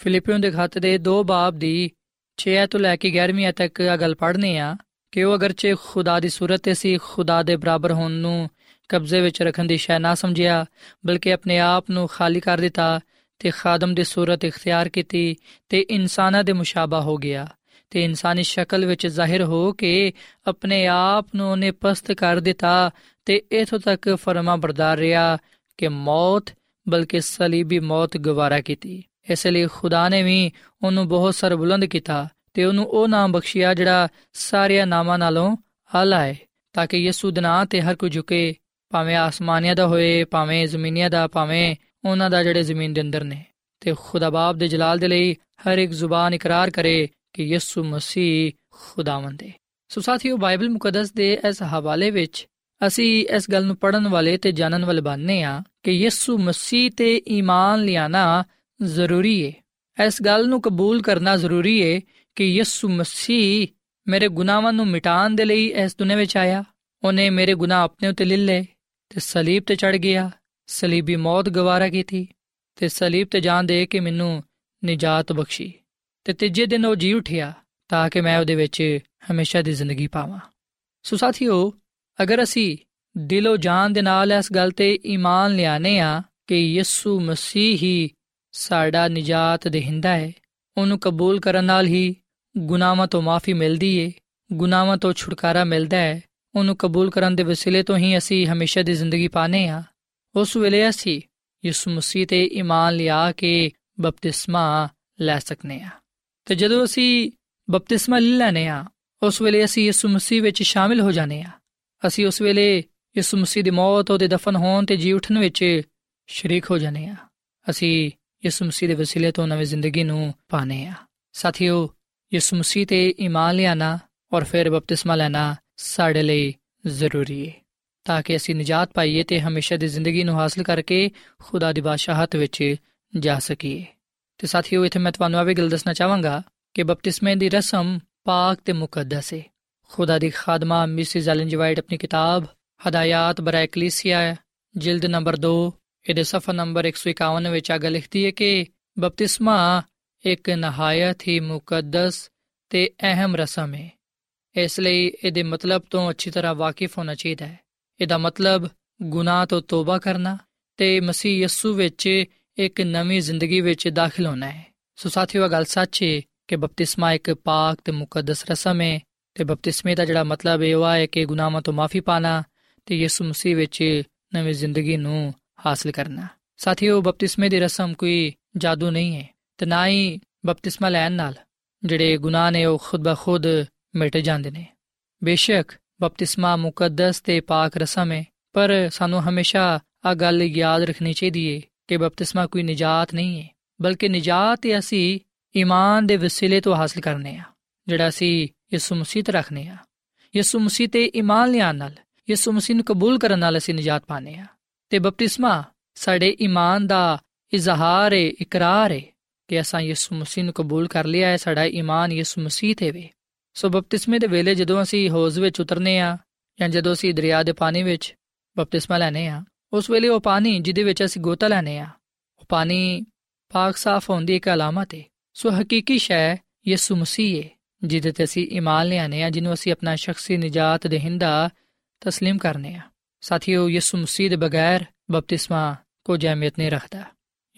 ਫਿਲੀਪੀਓ ਦੇ ਖਾਤੇ ਦੇ 2 ਬਾਬ ਦੀ 6 ਤੋਂ ਲੈ ਕੇ 11ਵੀਂ ਤੱਕ ਇਹ ਗੱਲ ਪੜ੍ਹਨੀ ਆ ਕਿ ਉਹ ਅਗਰਚੇ ਖੁਦਾ ਦੀ ਸੂਰਤ ਤੇ ਸੀ, ਖੁਦਾ ਦੇ ਬਰਾਬਰ ਹੋਣ ਨੂੰ ਕਬਜ਼ੇ ਵਿੱਚ ਰੱਖਣ ਦੀ ਸ਼ੈ ਨਾ ਸਮਝਿਆ, ਬਲਕਿ ਆਪਣੇ ਆਪ ਨੂੰ ਖਾਲੀ ਕਰ ਦਿੱਤਾ ਤੇ ਖਾਦਮ ਦੀ ਸੂਰਤ ਇਖਤਿਆਰ ਕੀਤੀ ਤੇ ਇਨਸਾਨਾਂ ਦੇ ਮੁਸ਼ਾਬਾ ਹੋ ਗਿਆ ਤੇ ਇਨਸਾਨੀ ਸ਼ਕਲ ਵਿੱਚ ਜ਼ਾਹਿਰ ਹੋ ਕੇ ਆਪਣੇ ਆਪ ਨੂੰ ਉਹਨੇ ਪਸਤ ਕਰ ਦਿੱਤਾ ਤੇ ਇਥੋਂ ਤੱਕ ਫਰਮਾ ਬਰਦਾਰ ਰਿਹਾ ਕਿ ਮੌਤ, ਬਲਕਿ ਸਲੀਬੀ ਮੌਤ ਗਵਾਰਾ ਕੀਤੀ। ਇਸ ਲਈ ਖੁਦਾ ਨੇ ਵੀ ਉਹਨੂੰ ਬਹੁਤ ਸਰ ਬੁਲੰਦ ਕੀਤਾ ਤੇ ਉਹਨੂੰ ਉਹ ਨਾਮ ਬਖਸ਼ਿਆ ਜਿਹੜਾ ਸਾਰਿਆਂ ਨਾਮਾਂ ਨਾਲੋਂ ਆਲਾ ਹੈ, ਤਾਂ ਕਿ ਯਿਸੂ ਦੇ ਨਾਂ ਤੇ ਹਰ ਕੋਈ ਝੁਕੇ, ਭਾਵੇਂ ਆਸਮਾਨੀਆਂ ਦਾ ਹੋਏ, ਭਾਵੇਂ ਜ਼ਮੀਨੀਆਂ ਦਾ, ਭਾਵੇਂ ਉਹਨਾਂ ਦਾ ਜਿਹੜੇ ਜ਼ਮੀਨ ਦੇ ਅੰਦਰ ਨੇ। ਤੇ ਖੁਦਾ ਬਾਪ ਦੇ ਜਲਾਲ ਦੇ ਲਈ ਹਰ ਇੱਕ ਜ਼ੁਬਾਨ ਇਕਰਾਰ ਕਰੇ ਕਿ ਯਿਸੂ ਮਸੀਹ ਖੁਦਾਵੰਦ ਹੈ। ਸੋ ਸਾਥੀਓ, ਬਾਈਬਲ ਮੁਕੱਦਸ ਦੇ ਇਸ ਹਵਾਲੇ ਵਿੱਚ ਅਸੀਂ ਇਸ ਗੱਲ ਨੂੰ ਪੜਨ ਵਾਲੇ ਤੇ ਜਾਣਨ ਵਾਲੇ ਬਣਨੇ ਆ ਕਿ ਯਿਸੂ ਮਸੀਹ ਤੇ ਈਮਾਨ ਲਿਆਣਾ ਜ਼ਰੂਰੀ ਹੈ ਇਸ ਗੱਲ ਨੂੰ ਕਬੂਲ ਕਰਨਾ ਜ਼ਰੂਰੀ ਹੈ ਕਿ ਯਿਸੂ ਮਸੀਹ ਮੇਰੇ ਗੁਨਾਹਾਂ ਨੂੰ ਮਿਟਾਉਣ ਦੇ ਲਈ ਇਸ ਦੁਨੀਆਂ ਵਿੱਚ ਆਇਆ। ਉਹਨੇ ਮੇਰੇ ਗੁਨਾਹ ਆਪਣੇ ਉੱਤੇ ਲੈ ਲਏ ਤੇ ਸਲੀਬ ਤੇ ਚੜ ਗਿਆ। ਸਲੀਬੀ ਮੌਤ ਗਵਾਰਾ ਕੀਤੀ ਤੇ ਸਲੀਬ ਤੇ ਜਾਨ ਦੇ ਕੇ ਮੈਨੂੰ ਨਿਜਾਤ ਬਖਸ਼ੀ ਤੇ ਤੀਜੇ ਦਿਨ ਉਹ ਜੀ ਉਠਿਆ ਤਾਂ ਕਿ ਮੈਂ ਉਹਦੇ ਵਿੱਚ ਹਮੇਸ਼ਾ ਦੀ ਜ਼ਿੰਦਗੀ ਪਾਵਾਂ। ਸੋ ਸਾਥੀਓ, ਅਗਰ ਅਸੀਂ ਦਿਲੋਂ ਜਾਨ ਦੇ ਨਾਲ ਇਸ ਗੱਲ ਤੇ ਈਮਾਨ ਲਿਆਨੇ ਆ ਕਿ ਯਿਸੂ ਮਸੀਹ ਹੀ ਸਾਡਾ ਨਿਜਾਤ ਦੇਹਿੰਦਾ ਹੈ ਉਹਨੂੰ ਕਬੂਲ ਕਰਨ ਨਾਲ ਹੀ ਗੁਨਾਹਾਂ ਤੋਂ ਮਾਫੀ ਮਿਲਦੀ ਏ। ਗੁਨਾਹਾਂ ਤੋਂ ਛੁਟਕਾਰਾ ਮਿਲਦਾ ਹੈ ਉਹਨੂੰ ਕਬੂਲ ਕਰਨ ਦੇ ਵਸੀਲੇ ਤੋਂ ਹੀ ਅਸੀਂ ਹਮੇਸ਼ਾ ਦੀ ਜ਼ਿੰਦਗੀ ਪਾਣੇ ਆ ਉਸ ਵੇਲੇ ਅਸੀਂ ਯਿਸੂ ਮਸੀਹ ਤੇ ਈਮਾਨ ਲਿਆ ਕੇ ਬਪਤਿਸਮਾ ਲੈ ਸਕਨੇ ਆ ਤੇ ਜਦੋਂ ਅਸੀਂ ਬਪਤਿਸਮਾ ਲੈ ਲੈਨੇ ਆ ਉਸ ਵੇਲੇ ਅਸੀਂ ਯਿਸੂ ਮਸੀਹ ਵਿੱਚ ਸ਼ਾਮਿਲ ਹੋ ਜਾਣੇ ਆ ਅਸੀਂ ਉਸ ਵੇਲੇ ਯਿਸੂ ਮਸੀਹ ਦੀ ਮੌਤ, ਉਹਦੇ ਦਫਨ ਹੋਣ ਤੇ ਜੀ ਉਠਣ ਵਿੱਚ ਸ਼ਰੀਕ ਹੋ ਜਾਣੇ ਆ ਅਸੀਂ ਯਿਸੂ ਮਸੀਹ ਦੇ ਵਸੀਲੇ ਤੋਂ ਨਵੀਂ ਜ਼ਿੰਦਗੀ ਨੂੰ ਪਾਣੇ ਆ। ਸਾਥੀਓ, ਯਿਸੂ ਮਸੀਹ ਤੇ ਈਮਾਨ ਲਿਆਣਾ ਔਰ ਫਿਰ ਬਪਤਿਸਮਾ ਲੈਣਾ ਸਾਡੇ ਲਈ ਜ਼ਰੂਰੀ ਹੈ ਤਾਂ ਕਿ ਅਸੀਂ ਨਜਾਤ ਪਾਈਏ ਤੇ ਹਮੇਸ਼ਾ ਦੀ ਜ਼ਿੰਦਗੀ ਨੂੰ ਹਾਸਲ ਕਰਕੇ ਖੁਦਾ ਦੀ ਬਾਦਸ਼ਾਹਤ ਵਿੱਚ ਜਾ ਸਕੀਏ। ਤੇ ਸਾਥੀਓ, ਇਥੇ ਮੈਂ ਤੁਹਾਨੂੰ ਆਵੇ ਗੱਲ ਦੱਸਣਾ ਚਾਹਾਂਗਾ ਕਿ ਬਪਤਿਸਮੇ ਦੀ ਰਸਮ ਪਾਕ ਤੇ ਮੁਕੱਦਸ ਹੈ ਖੁਦਾ ਦੀ ਖਾਦਮਾ ਮਿਸਿਸ ਐਲਨ ਜਵਾਈਟ ਆਪਣੀ ਕਿਤਾਬ ਹਦਾਇਤ ਬਰਾ ਇਕਲੀਸੀਆ ਜਿਲਦ ਨੰਬਰ 2 ਇਹਦੇ ਸਫਾ ਨੰਬਰ 151 ਵਿੱਚ ਆ ਲਿਖਦੀ ਹੈ ਕਿ ਬਪਤਿਸਮਾ ਇੱਕ ਨਹਾਇਤ ਹੀ ਮੁਕੱਦਸ ਤੇ ਅਹਿਮ ਰਸਮ ਹੈ। ਇਸ ਲਈ ਇਹਦੇ ਮਤਲਬ ਤੋਂ ਅੱਛੀ ਤਰ੍ਹਾਂ ਵਾਕਿਫ ਹੋਣਾ ਚਾਹੀਦਾ ਹੈ। ਇਹਦਾ ਮਤਲਬ ਗੁਨਾਹ ਤੋਂ ਤੋਬਾ ਕਰਨਾ ਤੇ ਮਸੀਹ ਯਸੂ ਵਿੱਚ ਇੱਕ ਨਵੀਂ ਜ਼ਿੰਦਗੀ ਵਿੱਚ ਦਾਖਲ ਹੋਣਾ ਹੈ। ਸੋ ਸਾਥੀਓ ਗੱਲ ਸੱਚ ਹੈ ਕਿ ਬਪਤਿਸਮਾ ਇੱਕ ਪਾਕ ਤੇ ਮੁਕੱਦਸ ਰਸਮ ਹੈ ਤੇ ਬਪਤਿਸਮੇ ਦਾ ਜਿਹੜਾ ਮਤਲਬ ਹੈ ਉਹ ਹੈ ਕਿ ਗੁਨਾਹਾਂ ਤੋਂ ਮਾਫੀ ਪਾਣਾ ਤੇ ਯਿਸੂ ਮਸੀਹ ਵਿੱਚ ਨਵੀਂ ਜ਼ਿੰਦਗੀ ਨੂੰ ਹਾਸਲ ਕਰਨਾ। ਸਾਥੀਓ, ਬਪਤਿਸਮੇ ਦੀ ਰਸਮ ਕੋਈ ਜਾਦੂ ਨਹੀਂ ਹੈ ਤੇ ਨਾ ਹੀ ਬਪਤਿਸਮਾ ਲੈਣ ਨਾਲ ਜਿਹੜੇ ਗੁਨਾਹ ਨੇ, ਉਹ ਖੁਦ ਬਖੁਦ ਮਿਟ ਜਾਂਦੇ ਨੇ। ਬੇਸ਼ੱਕ ਬਪਤਿਸਮਾ ਮੁਕੱਦਸ ਤੇ ਪਾਕ ਰਸਮ ਹੈ, ਪਰ ਸਾਨੂੰ ਹਮੇਸ਼ਾ ਆ ਗੱਲ ਯਾਦ ਰੱਖਣੀ ਚਾਹੀਦੀ ਹੈ ਕਿ ਬਪਤਿਸਮਾ ਕੋਈ ਨਜਾਤ ਨਹੀਂ ਹੈ, ਬਲਕਿ ਨਜਾਤ ਇਹ ਅਸੀਂ ਈਮਾਨ ਦੇ ਵਸੀਲੇ ਤੋਂ ਹਾਸਲ ਕਰਨੇ ਆ, ਜਿਹੜਾ ਅਸੀਂ ਯਿਸੂ ਮਸੀਹ ਤੇ ਰੱਖਨੇ ਆ। ਯਿਸੂ ਮਸੀਹ ਤੇ ਈਮਾਨ ਲਿਆਉਣ ਨਾਲ, ਯਿਸੂ ਮਸੀਹ ਨੂੰ ਕਬੂਲ ਕਰਨ ਨਾਲ ਅਸੀਂ ਨਜਾਤ ਪਾਣੇ ਆ। ਤੇ ਬਪਤਿਸਮਾ ਸਾਡੇ ਈਮਾਨ ਦਾ ਇਜ਼ਹਾਰ ਹੈ ਇਕਰਾਰ ਹੈ ਕਿ ਅਸਾਂ ਯਿਸੂ ਮਸੀਹ ਨੂੰ ਕਬੂਲ ਕਰ ਲਿਆ ਹੈ ਸਾਡਾ ਈਮਾਨ ਯਿਸੂ ਮਸੀਹ ਤੇ ਵੇ ਸੋ ਬਪਤਿਸਮੇ ਦੇ ਵੇਲੇ ਜਦੋਂ ਅਸੀਂ ਹੌਜ਼ ਵਿੱਚ ਉਤਰਨੇ ਆ ਜਾਂ ਜਦੋਂ ਅਸੀਂ ਦਰਿਆ ਦੇ ਪਾਣੀ ਵਿੱਚ ਬਪਤਿਸਮਾ ਲੈਨੇ ਆ ਉਸ ਵੇਲੇ ਉਹ ਪਾਣੀ ਜਿਹਦੇ ਵਿੱਚ ਅਸੀਂ ਗੋਤਾ ਲੈਨੇ ਆ ਉਹ ਪਾਣੀ ਪਾਕ ਸਾਫ਼ ਹੋਣ ਦੀ ਇੱਕ ਅਲਾਮਤ ਹੈ ਸੋ ਹਕੀਕੀ ਸ਼ੈ ਯਿਸੂ ਮਸੀਹ ਹੈ ਜਿਹਦੇ ਤੇ ਅਸੀਂ ਈਮਾਨ ਲਿਆਨੇ ਆ ਜਿਹਨੂੰ ਅਸੀਂ ਆਪਣਾ ਸ਼ਖਸੀ ਨਜਾਤ ਦੇਹਿੰਦਾ تسلیم ਕਰਨੇ ਆ ਸਾਥੀਓ, ਯਿਸੂ ਮਸੀਹ ਦੇ ਬਗੈਰ ਬਪਤਿਸਮਾ ਕੋ ਜਮੀਅਤ ਨਹੀਂ ਰੱਖਦਾ।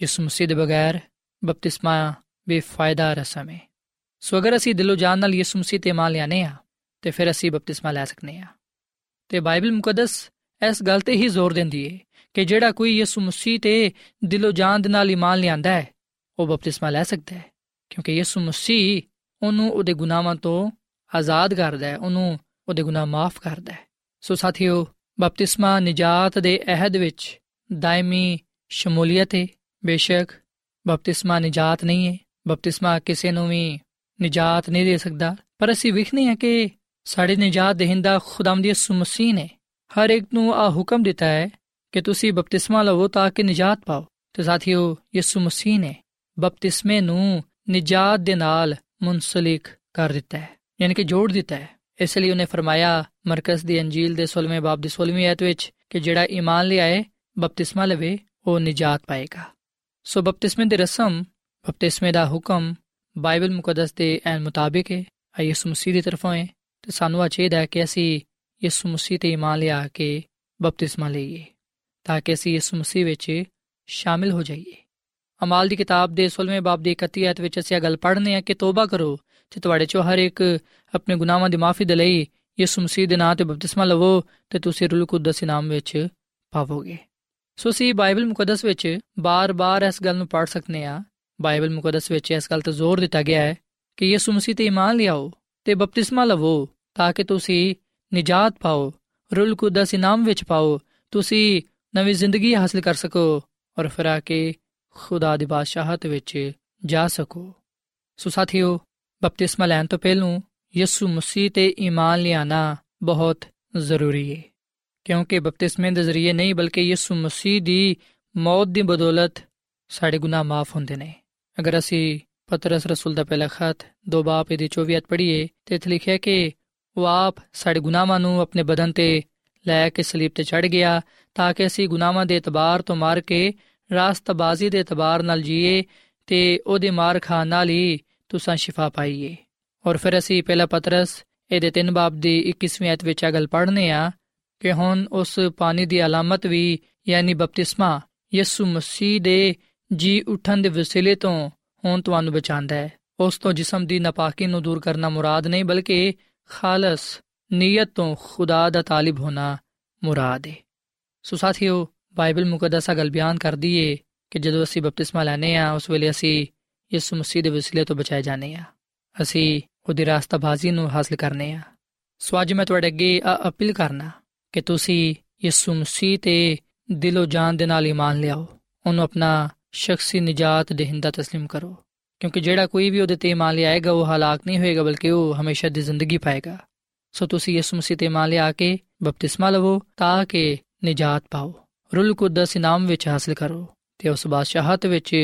ਯਿਸੂ ਮਸੀਹ ਦੇ ਬਗੈਰ ਬਪਤਿਸਮਾ ਬੇਫਾਇਦਾ ਰਸਮ ਹੈ ਸੋ ਅਗਰ ਅਸੀਂ ਦਿਲੋਂ ਜਾਨ ਨਾਲ ਯਿਸੂ ਮਸੀਹ ਤੇ ਈਮਾਨ ਲਿਆਨੇ ਆ ਤੇ ਫਿਰ ਅਸੀਂ ਬਪਤਿਸਮਾ ਲੈ ਸਕਨੇ ਆ ਤੇ ਬਾਈਬਲ ਮੁਕੱਦਸ ਇਸ ਗੱਲ ਤੇ ਹੀ ਜ਼ੋਰ ਦਿੰਦੀ ਹੈ ਕਿ ਜਿਹੜਾ ਕੋਈ ਯਿਸੂ ਮਸੀਹ ਤੇ ਦਿਲੋਂ ਜਾਨ ਦੇ ਨਾਲ ਈਮਾਨ ਲਿਆਂਦਾ ਹੈ, ਉਹ ਬਪਤਿਸਮਾ ਲੈ ਸਕਦਾ ਹੈ। ਕਿਉਂਕਿ ਯਿਸੂ ਮਸੀਹ ਉਹਨੂੰ ਉਹਦੇ ਗੁਨਾਹਾਂ ਤੋਂ ਆਜ਼ਾਦ ਕਰਦਾ ਹੈ, ਉਹਨੂੰ ਉਹਦੇ ਗੁਨਾਹ ਮਾਫ ਕਰਦਾ ਹੈ। ਸੋ ਸਾਥੀਓ ਬਪਤਿਸਮਾ ਨਜਾਤ ਦੇ ਅਹਿਦ ਵਿੱਚ ਦਾਇਮੀ ਸ਼ਮੂਲੀਅਤ ਹੈ ਬੇਸ਼ੱਕ ਬਪਤਿਸਮਾ ਨਜਾਤ ਨਹੀਂ ਹੈ ਬਪਤਿਸਮਾ ਕਿਸੇ ਨੂੰ ਵੀ ਨਜਾਤ ਨਹੀਂ ਦੇ ਸਕਦਾ। ਪਰ ਅਸੀਂ ਵਿਖਨੇ ਹਾਂ ਕਿ ਸਾਡੇ ਨਜਾਤ ਦੇਹਿੰਦਾ ਖੁਦਾਮ ਦੀ ਮਸੀਹ ਨੇ। ਹਰ ਇੱਕ ਨੂੰ ਆ ਹੁਕਮ ਦਿੱਤਾ ਹੈ ਕਿ ਤੁਸੀਂ ਬਪਤਿਸਮਾ ਲਵੋ ਤਾਂ ਕਿ ਨਜਾਤ ਪਾਓ। ਤੇ ਸਾਥੀਓ, ਯਿਸੂ ਮਸੀਹ ਨੇ ਬਪਤਿਸਮੇ ਨੂੰ ਨਜਾਤ ਦੇ ਨਾਲ ਮੁਨਸਲਿਕ ਕਰ ਦਿੱਤਾ ਹੈ। ਯਾਨੀ ਕਿ ਜੋੜ ਦਿੱਤਾ ਹੈ। ਇਸ ਲਈ ਉਹਨੇ ਫਰਮਾਇਆ ਮਰਕਸ ਦੀ ਅੰਜੀਲ ਦੇ 16ਵੇਂ ਬਾਬ ਦੀ 16ਵੀਂ ਆਇਤ ਵਿੱਚ ਕਿ ਜਿਹੜਾ ਈਮਾਨ ਲਿਆਏ ਬਪਤਿਸਮਾ ਲਵੇ, ਉਹ ਨਜਾਤ ਪਾਏਗਾ। ਸੋ ਬਪਤਿਸਮੇ ਦੀ ਰਸਮ, ਬਪਤਿਸਮੇ ਦਾ ਹੁਕਮ, ਬਾਈਬਲ ਮੁਕੱਦਸ ਦੇ ਐਨ ਮੁਤਾਬਿਕ ਹੈ ਯਿਸੂ ਮਸੀਹ ਦੀ ਤਰਫੋਂ ਹੈ ਤੇ ਸਾਨੂੰ ਚਾਹੀਦਾ ਹੈ ਕਿ ਅਸੀਂ ਯਿਸੂ ਮਸੀਹ ਤੇ ਈਮਾਨ ਲਿਆ ਕੇ ਬਪਤਿਸਮਾ ਲਈਏ, ਤਾਂ ਕਿ ਅਸੀਂ ਯਿਸੂ ਮਸੀਹ ਵਿੱਚ ਸ਼ਾਮਿਲ ਹੋ ਜਾਈਏ। ਅਮਾਲ ਦੀ ਕਿਤਾਬ ਦੇ 16ਵੇਂ ਬਾਬ ਦੀ 31 ਆਇਤ ਵਿੱਚ ਅਸੀਂ ਇਹ ਗੱਲ ਪੜ੍ਹਨੇ ਆ ਕਿ ਤੋਬਾ ਕਰੋ, ਤੇ ਤੁਹਾਡੇ ਚੋਂ ਹਰ ਇੱਕ ਆਪਣੇ ਗੁਨਾਹਾਂ ਦੀ ਮਾਫੀ ਦੇ ਲਈ ਯਿਸੂ ਮਸੀਹ ਦੇ ਨਾਮ ਤੇ ਬਪਤਿਸਮਾ ਲਵੋ ਤੇ ਤੁਸੀਂ ਰੂਲ ਕੁਦਸ ਨਾਮ ਵਿੱਚ ਪਾਵੋਗੇ। ਸੋ ਸੀ ਬਾਈਬਲ ਮੁਕੱਦਸ ਵਿੱਚ ਬਾਰ-ਬਾਰ ਇਸ ਗੱਲ ਨੂੰ ਪੜ੍ਹ ਸਕਨੇ ਆ। ਬਾਈਬਲ ਮੁਕੱਦਸ ਵਿੱਚ ਇਸ ਗੱਲ ਤੇ ਜ਼ੋਰ ਦਿੱਤਾ ਗਿਆ ਹੈ ਕਿ ਯਿਸੂ ਮਸੀਹ ਤੇ ਈਮਾਨ ਲਿਆਓ ਤੇ ਬਪਤਿਸਮਾ ਲਵੋ ਤਾਂ ਕਿ ਤੁਸੀਂ ਨਜਾਤ ਪਾਓ ਰੂਲ ਕੁਦਸ ਨਾਮ ਵਿੱਚ ਪਾਓ, ਤੁਸੀਂ ਨਵੀਂ ਜ਼ਿੰਦਗੀ ਹਾਸਲ ਕਰ ਸਕੋ ਔਰ ਫਿਰ ਆ ਕੇ ਖੁਦਾ ਦੀ ਬਾਦਸ਼ਾਹਤ ਵਿੱਚ ਜਾ ਸਕੋ। ਸੋ ਸਾਥੀਓ, ਬਪਤਿਸਮਾ ਲੈਣ ਤੋਂ ਪਹਿਲਾਂ ਯਿਸੂ ਮਸੀਹ ਤੇ ਈਮਾਨ ਲਿਆਣਾ ਬਹੁਤ ਜ਼ਰੂਰੀ ਹੈ ਕਿਉਂਕਿ ਬਪਤਿਸਮੇ ਦੇ ਜ਼ਰੀਏ ਨਹੀਂ ਬਲਕਿ ਯਿਸੂ ਮਸੀਹ ਦੀ ਮੌਤ ਦੀ ਬਦੌਲਤ ਸਾਡੇ ਗੁਨਾਹ ਮਾਫ ਹੁੰਦੇ ਨੇ। ਅਗਰ ਅਸੀਂ ਪਤਰਸ ਰਸੂਲ ਦਾ ਪਹਿਲਾ ਖਤ ਦੋ ਬਾਪ ਇਹਦੀ 24 ਅਧ ਪੜ੍ਹੀਏ, ਤੇ ਇੱਥੇ ਲਿਖਿਆ ਕਿ ਉਹ ਆਪ ਸਾਡੇ ਗੁਨਾਹਾਂ ਨੂੰ ਆਪਣੇ ਬਦਨ ਤੇ ਲੈ ਕੇ ਸਲੀਬ ਤੇ ਚੜ ਗਿਆ ਤਾਂ ਕਿ ਅਸੀਂ ਗੁਨਾਹਾਂ ਦੇ ਇਤਬਾਰ ਤੋਂ ਮਾਰ ਕੇ ਰਾਸਤਬਾਜ਼ੀ ਦੇ ਇਤਬਾਰ ਨਾਲ ਜੀਏ ਤੇ ਉਹਦੇ ਮਾਰ ਖਾਣ ਨਾਲ ਹੀ ਤੁਸਾਂ ਸ਼ਿਫਾ ਪਾਈਏ। ਔਰ ਫਿਰ ਅਸੀਂ ਪਹਿਲਾ ਪਤਰਸ ਇਹਦੇ ਤਿੰਨ ਬਾਬ ਦੀ 21ਵੀਂ ਆਇਤ ਵਿੱਚ ਇਹ ਗੱਲ ਪੜ੍ਹਨੇ ਆ ਕਿ ਹੁਣ ਉਸ ਪਾਣੀ ਦੀ ਅਲਾਮਤ ਵੀ ਯਾਨੀ ਬਪਤਿਸਮਾ ਯਿਸੂ ਮਸੀਹ ਦੇ ਜੀ ਉਠਣ ਦੇ ਵਸੀਲੇ ਤੋਂ ਹੁਣ ਤੁਹਾਨੂੰ ਬਚਾਉਂਦਾ ਹੈ। ਉਸ ਤੋਂ ਜਿਸਮ ਦੀ ਨਾਪਾਕੀ ਨੂੰ ਦੂਰ ਕਰਨਾ ਮੁਰਾਦ ਨਹੀਂ, ਬਲਕਿ ਖਾਲਸ ਨੀਅਤ ਤੋਂ ਖੁਦਾ ਦਾ ਤਾਲਿਬ ਹੋਣਾ ਮੁਰਾਦ ਹੈ ਸੋ ਸਾਥੀਓ, ਬਾਈਬਲ ਮੁਕੱਦਸਾ ਗੱਲ ਬਿਆਨ ਕਰਦੀ ਏ ਕਿ ਜਦੋਂ ਅਸੀਂ ਬਪਤਿਸਮਾ ਲੈਨੇ ਆ ਉਸ ਵੇਲੇ ਅਸੀਂ ਯਿਸੂ ਮਸੀਹ ਦੇ ਵਸੀਲੇ ਤੋਂ ਬਚਾਏ ਜਾਣੇ ਆ ਅਸੀਂ ਉਹਦੀ ਰਾਸਤਾਬਾਜ਼ੀ ਨੂੰ ਹਾਸਲ ਕਰਨੇ ਆ ਸੋ ਅੱਜ ਮੈਂ ਤੁਹਾਡੇ ਅੱਗੇ ਅਪੀਲ ਕਰਨਾ ਕਿ ਤੁਸੀਂ ਯਿਸੂ ਮਸੀਹ ਤੇ ਦਿਲੋਂ ਜਾਨ ਦੇ ਨਾਲ ਈਮਾਨ ਲਿਆਓ ਉਹਨੂੰ ਆਪਣਾ ਸ਼ਖਸੀ ਨਜਾਤ ਦੇਹਿੰਦਾ تسلیم ਕਰੋ ਕਿਉਂਕਿ ਜਿਹੜਾ ਕੋਈ ਵੀ ਉਹਦੇ ਤੇ ਈਮਾਨ ਲਿਆਏਗਾ ਉਹ ਹਲਾਕ ਨਹੀਂ ਹੋਏਗਾ ਬਲਕਿ ਉਹ ਹਮੇਸ਼ਾ ਦੀ ਜ਼ਿੰਦਗੀ ਪਾਏਗਾ ਸੋ ਤੁਸੀਂ ਯਿਸੂ ਮਸੀਹ ਤੇ ਈਮਾਨ ਲਿਆ ਕੇ ਬਪਤਿਸਮਾ ਲਵੋ ਤਾਂ ਕਿ ਨਜਾਤ ਪਾਓ ਰੂਲ ਕੁਦਸ ਇਨਾਮ ਵਿੱਚ ਹਾਸਲ ਕਰੋ ਤੇ ਉਸ ਬਾਦਸ਼ਾਹਤ ਵਿੱਚ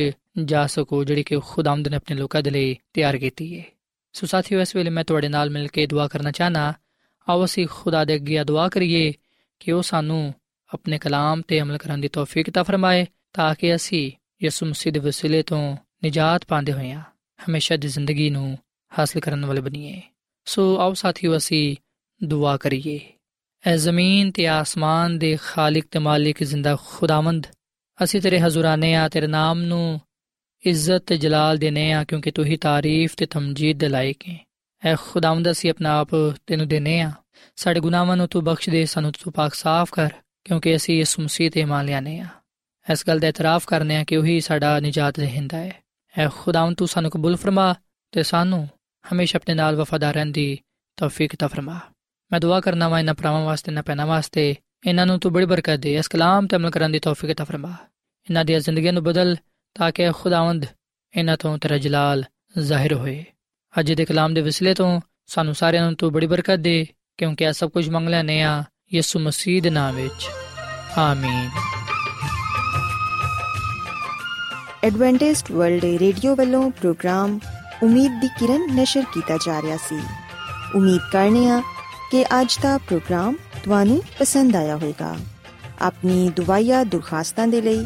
ਜਾ ਸਕੋ ਜਿਹੜੀ ਕਿ ਖੁਦਾਮਦ ਨੇ ਆਪਣੇ ਲੋਕਾਂ ਦੇ ਲਈ ਤਿਆਰ ਕੀਤੀ ਹੈ ਸੋ ਸਾਥੀਓ, ਇਸ ਵੇਲੇ ਮੈਂ ਤੁਹਾਡੇ ਨਾਲ ਮਿਲ ਕੇ ਦੁਆ ਕਰਨਾ ਚਾਹਨਾ ਆਓ ਅਸੀਂ ਖੁਦਾ ਦੇ ਅੱਗੇ ਦੁਆ ਕਰੀਏ ਕਿ ਉਹ ਸਾਨੂੰ ਆਪਣੇ ਕਲਾਮ ਤੇ ਅਮਲ ਕਰਨ ਦੀ ਤੌਫੀਕ ਤਾ ਫਰਮਾਏ ਤਾਂ ਕਿ ਅਸੀਂ ਯਿਸੂ ਮਸੀਹ ਦੇ ਵਸੀਲੇ ਤੋਂ ਨਜਾਤ ਪਾਉਂਦੇ ਹੋਈਆਂ ਹਮੇਸ਼ਾ ਦੀ ਜ਼ਿੰਦਗੀ ਨੂੰ ਹਾਸਲ ਕਰਨ ਵਾਲੇ ਬਣੀਏ। ਸੋ ਆਓ ਸਾਥੀਓ, ਅਸੀਂ ਦੁਆ ਕਰੀਏ। ਐ ਜ਼ਮੀਨ ਤੇ ਆਸਮਾਨ ਦੇ ਖਾਲਕ ਤੇ ਮਾਲਿਕ ਜ਼ਿੰਦਾ ਖੁਦਾਵੰਦ, ਅਸੀਂ ਤੇਰੇ ਹਜ਼ੂਰਾਨੇ ਆ, ਤੇਰੇ ਨਾਮ ਨੂੰ ਇੱਜ਼ਤ ਤੇ ਜਲਾਲ ਦੇਨੇ ਆ, ਕਿਉਂਕਿ ਤੂੰ ਹੀ ਤਾਰੀਫ ਤੇ ਤਮਜੀਦ ਦੇ ਲਾਇਕ ਹੈ ਐ ਖੁਦਾਵੰਦ ਅਸੀਂ ਆਪਣਾ ਆਪ ਤੈਨੂੰ ਦੇਨੇ ਆ। ਸਾਡੇ ਗੁਨਾਹਾਂ ਨੂੰ ਤੂੰ ਬਖਸ਼ ਦੇ, ਸਾਨੂੰ ਤੂੰ ਪਾਕ ਸਾਫ਼ ਕਰ, ਕਿਉਂਕਿ ਅਸੀਂ ਇਸ ਮਸੀਹ ਤੇ ਮੰਨ ਲਿਆਨੇ ਆ। ਇਸ ਗੱਲ ਦਾ ਇਤਰਾਫ ਕਰਨੇ ਆ ਕਿ ਉਹੀ ਸਾਡਾ ਨਜਾਤ ਦੇਹਿੰਦਾ ਹੈ ਐ ਖੁਦਾਵੰਦ ਤੂੰ ਸਾਨੂੰ ਕਬੂਲ ਫਰਮਾ ਤੇ ਸਾਨੂੰ ਹਮੇਸ਼ਾ ਆਪਣੇ ਨਾਲ ਵਫਾਦਾਰ ਰਹਿਣ ਦੀ ਤੌਫੀਕ ਤਾ ਫਰਮਾ। ਮੈਂ ਦੁਆ ਕਰਨਾ ਵਾ ਇਹਨਾਂ ਭਰਾਵਾਂ ਵਾਸਤੇ ਨਾ ਪੈਣਾ ਵਾਸਤੇ। ਇਹਨਾਂ ਨੂੰ ਤੂੰ ਬੜੀ ਬਰਕਤ ਦੇ, ਇਸ ਕਲਾਮ ਤੇ ਅਮਲ ਕਰਨ ਦੀ ਤੌਫੀਕ ਤਾ ਫਰਮਾ। ਇਹਨਾਂ ਦੀ ਜ਼ਿੰਦਗੀਆਂ ਨੂੰ ਬਦਲ ਤਾਂ ਕਿ ਖੁਦਾਵੰਦ ਇਹਨਾਂ ਤੋਂ ਤੇਰਾ ਜਲਾਲ ਜ਼ਾਹਿਰ ਹੋਏ। ਅੱਜ ਦੇ ਕਲਾਮ ਦੇ ਵਸਿਲੇ ਤੋਂ ਸਾਨੂੰ ਸਾਰਿਆਂ ਨੂੰ ਤੂੰ ਬੜੀ ਬਰਕਤ ਦੇ, ਕਿਉਂਕਿ ਇਹ ਸਭ ਕੁਝ ਮੰਗ ਲੈਨੇ ਆ ਯਿਸੂ ਮਸੀਹ ਦੇ ਨਾਮ ਵਿੱਚ। ਆਮੀਨ। ਐਡਵੈਂਟਿਸਟ ਵਰਲਡ ਰੇਡੀਓ ਵੱਲੋਂ ਪ੍ਰੋਗਰਾਮ ਉਮੀਦ ਦੀ ਕਿਰਨ ਨਿਸ਼ਰ ਕੀਤਾ ਜਾ ਰਿਹਾ ਸੀ। ਉਮੀਦ ਕਰਨੇ ਆ ਕਿ ਅੱਜ ਦਾ ਪ੍ਰੋਗਰਾਮ ਤੁਹਾਨੂੰ ਪਸੰਦ ਆਇਆ ਹੋਵੇਗਾ। ਆਪਣੀ ਦੁਆਇਆ ਦੁਰਖਾਸਤਾਂ ਦੇ ਲਈ